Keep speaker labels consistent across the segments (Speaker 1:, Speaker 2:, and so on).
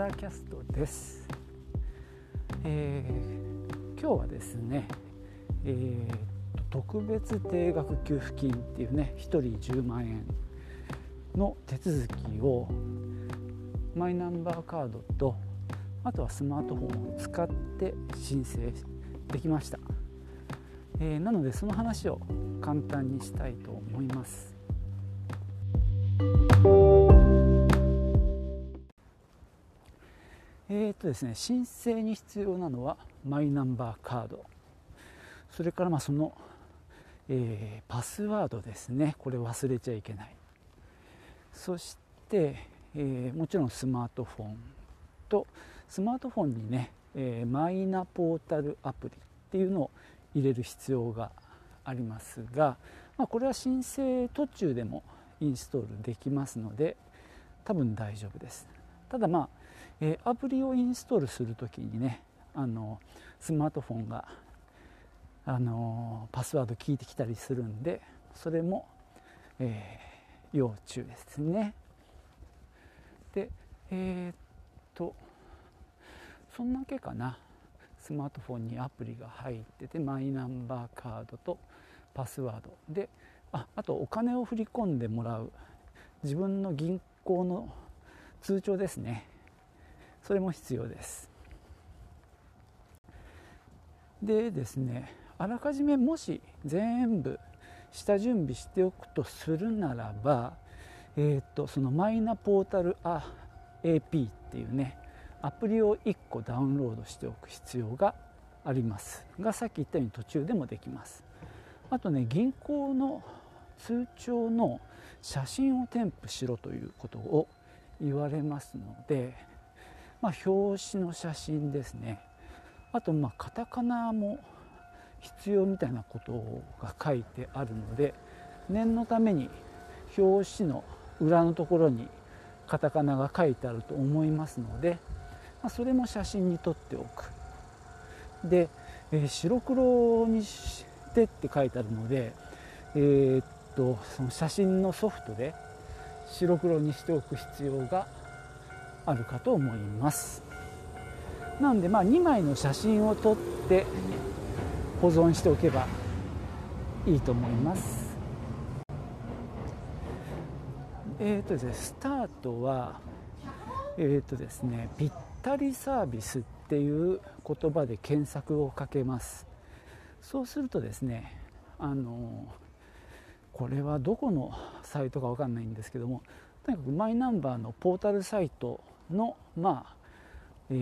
Speaker 1: がらキャストです、えー、今日はですね、えー、特別定額給付金っていうね1人10万円の手続きをマイナンバーカードとあとはスマートフォンを使って申請できました、えー、なのでその話を簡単にしたいと思います。えーとですね、申請に必要なのはマイナンバーカード。それからまあその、えー、パスワードですね。これ忘れちゃいけない。そして、えー、もちろんスマートフォンとスマートフォンにね、えー、マイナポータルアプリっていうのを入れる必要がありますが、まあ、これは申請途中でもインストールできますので多分大丈夫です。ただまあえー、アプリをインストールする時にねあのスマートフォンがあのパスワード聞いてきたりするんでそれも、えー、要注意ですね。でえー、っとそんだけかな。スマートフォンにアプリが入っててマイナンバーカードとパスワード。でああとお金を振り込んでもらう。自分の銀行の通帳ですね。それも必要です。でですねあらかじめもし全部下準備しておくとするならば、えーと、そのマイナポータルあ AP っていうねアプリを1個ダウンロードしておく必要があります。がさっき言ったように途中でもできます。あとね銀行の通帳の写真を添付しろということを言われますのでまあ、表紙の写真ですね。あとまあカタカナも必要みたいなことが書いてあるので念のために表紙の裏のところにカタカナが書いてあると思いますので、まあ、それも写真に撮っておく。で、えー、白黒にしてって書いてあるのでえー、っとその写真のソフトで白黒にしておく必要があるかと思います。なんでまあ2枚の写真を撮って保存しておけばいいと思います。えっ、ー、とですねスタートはえっ、ー、とですねぴったりサービスっていう言葉で検索をかけます。そうするとですねあのこれはどこのサイトか分かんないんですけどもとにかくマイナンバーのポータルサイトの、まあえー、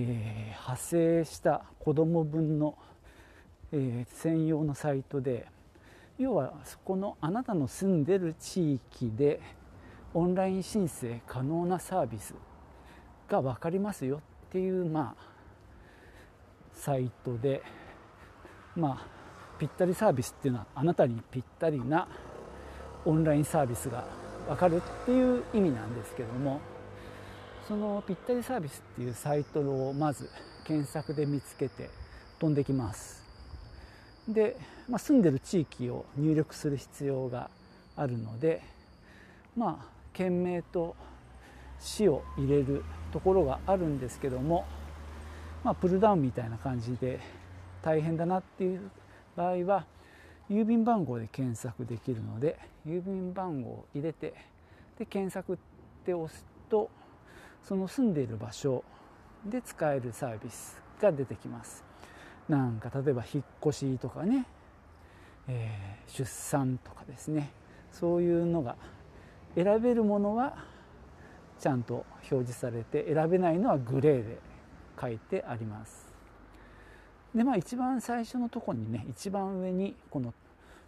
Speaker 1: 派生した子ども分の、えー、専用のサイトで要はそこのあなたの住んでる地域でオンライン申請可能なサービスが分かりますよっていうまあサイトでまあぴったりサービスっていうのはあなたにぴったりなオンラインサービスが分かるっていう意味なんですけどもそのぴったりサービスっていうサイトをまず検索で見つけて飛んできます。で、まあ、住んでる地域を入力する必要があるのでまあ県名と市を入れるところがあるんですけども、まあ、プルダウンみたいな感じで大変だなっていう場合は郵便番号で検索できるので郵便番号を入れてで検索って押すとその住んでいる場所で使えるサービスが出てきます。なんか例えば引っ越しとかね、えー、出産とかですね。そういうのが選べるものはちゃんと表示されて選べないのはグレーで書いてあります。でまあ一番最初のとこにね一番上にこの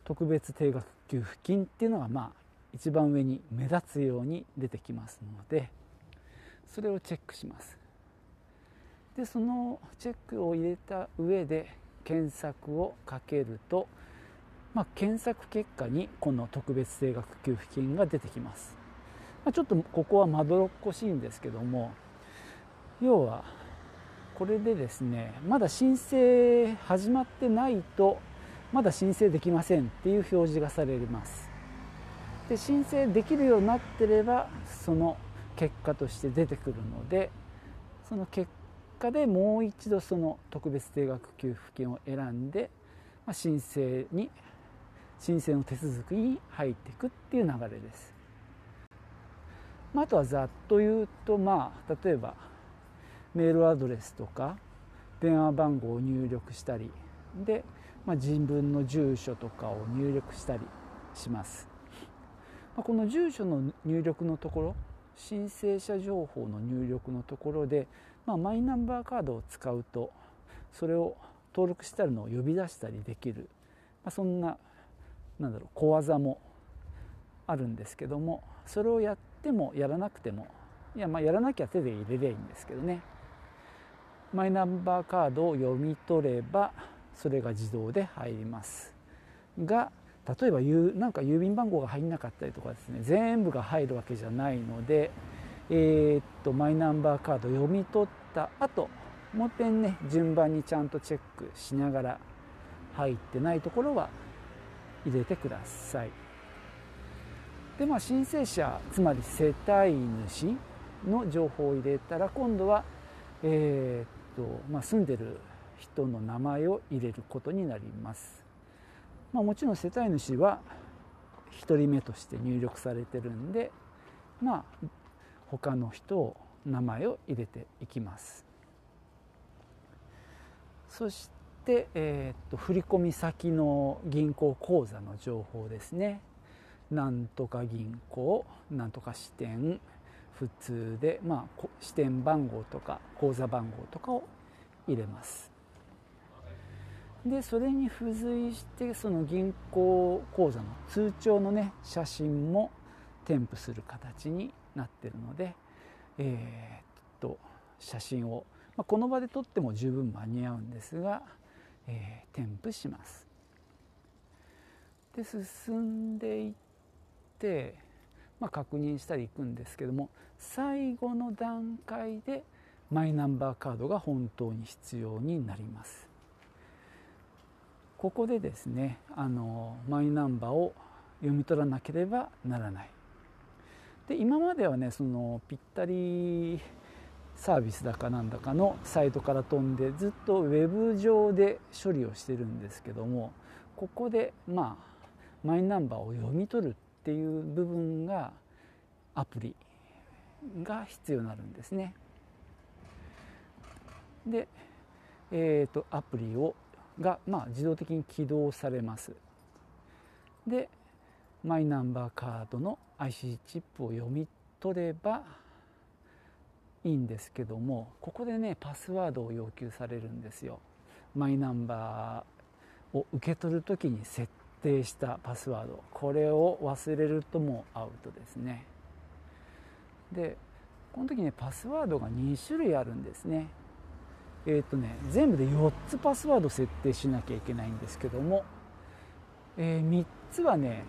Speaker 1: 特別定額給付金っていうのがまあ一番上に目立つように出てきますのでそれをチェックします。でそのチェックを入れた上で検索をかけると、まあ、検索結果にこの特別定額給付金が出てきます、まあ、ちょっとここはまどろっこしいんですけども要はこれでですねまだ申請始まってないとまだ申請できませんっていう表示がされますで申請できるようになってればその結果として出てくるのでその結果でもう一度その特別定額給付金を選んで、まあ、申請に申請の手続きに入っていくっていう流れです。まあ、あとはざっと言うとまあ例えばメールアドレスとか電話番号を入力したりで、まあ、自分の住所とかを入力したりします。まあ、この住所の入力のところ申請者情報の入力のところで、まあ、マイナンバーカードを使うとそれを登録してあるのを呼び出したりできる、まあ、そんななんだろう小技もあるんですけどもそれをやってもやらなくてもいやまあやらなきゃ手で入れりゃいいんですけどねマイナンバーカードを読み取ればそれが自動で入ります。が例えばなんか郵便番号が入んなかったりとかですね。全部が入るわけじゃないので、えー、っとマイナンバーカード読み取った後もう一遍ね順番にちゃんとチェックしながら入ってないところは入れてください。でまあ申請者つまり世帯主の情報を入れたら今度は、えー、っとまあ、住んでる人の名前を入れることになります。まあ、もちろん世帯主は1人目として入力されてるんでまあ他の人を名前を入れていきます。そして、えー、っと振込先の銀行口座の情報ですね。なんとか銀行なんとか支店普通で、まあ、支店番号とか口座番号とかを入れます。でそれに付随してその銀行口座の通帳のね写真も添付する形になってるのでえー、っと写真を、まあ、この場で撮っても十分間に合うんですが、えー、添付します。で進んでいって、まあ、確認したりいくんですけども最後の段階でマイナンバーカードが本当に必要になります。ここでですねあのマイナンバーを読み取らなければならない。で今まではねそのぴったりサービスだかなんだかのサイトから飛んでずっとウェブ上で処理をしてるんですけどもここでまあマイナンバーを読み取るっていう部分がアプリが必要になるんですね。で、えーとアプリをが、まあ、自動的に起動されますでマイナンバーカードの IC チップを読み取ればいいんですけどもここでねパスワードを要求されるんですよマイナンバーを受け取る時に設定したパスワード。これを忘れるともうアウトですね。でこの時ねパスワードが2種類あるんですね。えーとね、全部で4つパスワード設定しなきゃいけないんですけども、えー、3つはね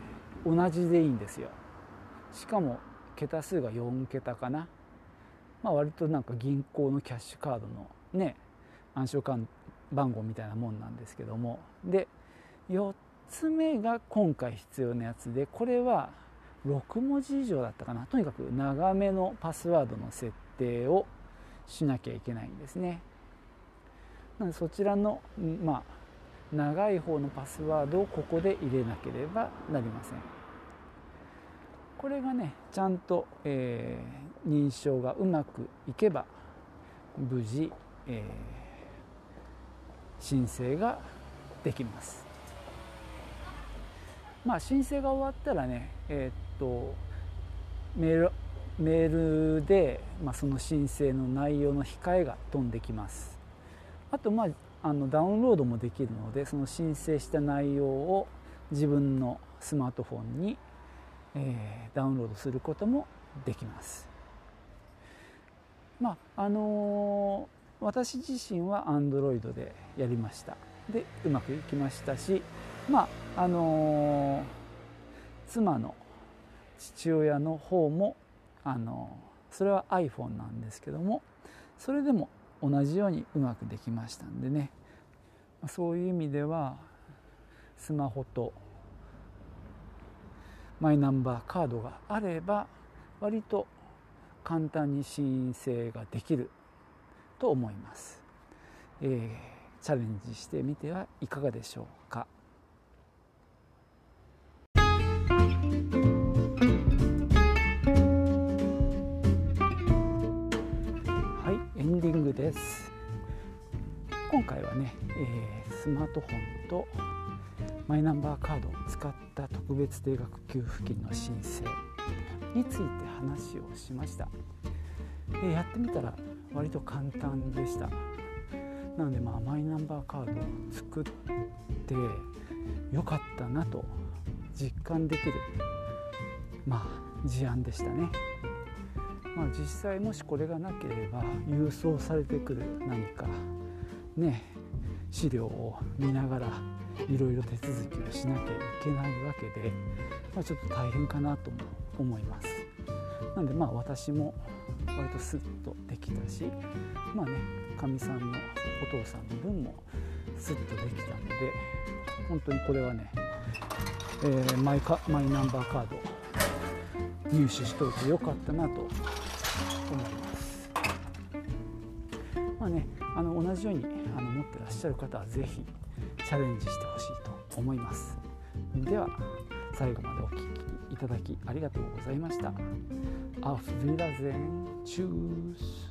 Speaker 1: 同じでいいんですよ。しかも桁数が4桁かな、まあ、割となんか銀行のキャッシュカードのね暗証番号みたいなもんなんですけども。で4つ目が今回必要なやつでこれは6文字以上だったかな。とにかく長めのパスワードの設定をしなきゃいけないんですね。なのでそちらの、まあ、長い方のパスワードをここで入れなければなりません。これがねちゃんと、えー、認証がうまくいけば無事、えー、申請ができます。まあ申請が終わったらねえー、っとメールメールで、まあ、その申請の内容の控えが飛んできますあとまああのダウンロードもできるのでその申請した内容を自分のスマートフォンに、えー、ダウンロードすることもできます。まああのー、私自身は Android でやりましたでうまくいきましたしまああのー、妻の父親の方もあのそれは iPhone なんですけどもそれでも同じようにうまくできましたんでね。そういう意味ではスマホとマイナンバーカードがあれば割と簡単に申請ができると思います、えー、チャレンジしてみてはいかがでしょうか。です。今回はね、えー、スマートフォンとマイナンバーカードを使った特別定額給付金の申請について話をしました、えやってみたら割と簡単でした。なのでまあマイナンバーカードを作ってよかったなと実感できるまあ事案でしたね。まあ実際もしこれがなければ郵送されてくる何かね資料を見ながらいろいろ手続きをしなきゃいけないわけで、まあ、ちょっと大変かなとも思います。なのでまあ私も割とスッとできたしまあねかみさんのお父さんの分もスッとできたので本当にこれはね、えー、マイカマイナンバーカード入手しといてよかったなと思いますまあねあの同じようにあの持ってらっしゃる方は是非チャレンジしてほしいと思いますでは最後までお聴きいただきありがとうございました Auf Wiedersehen. Tschüss.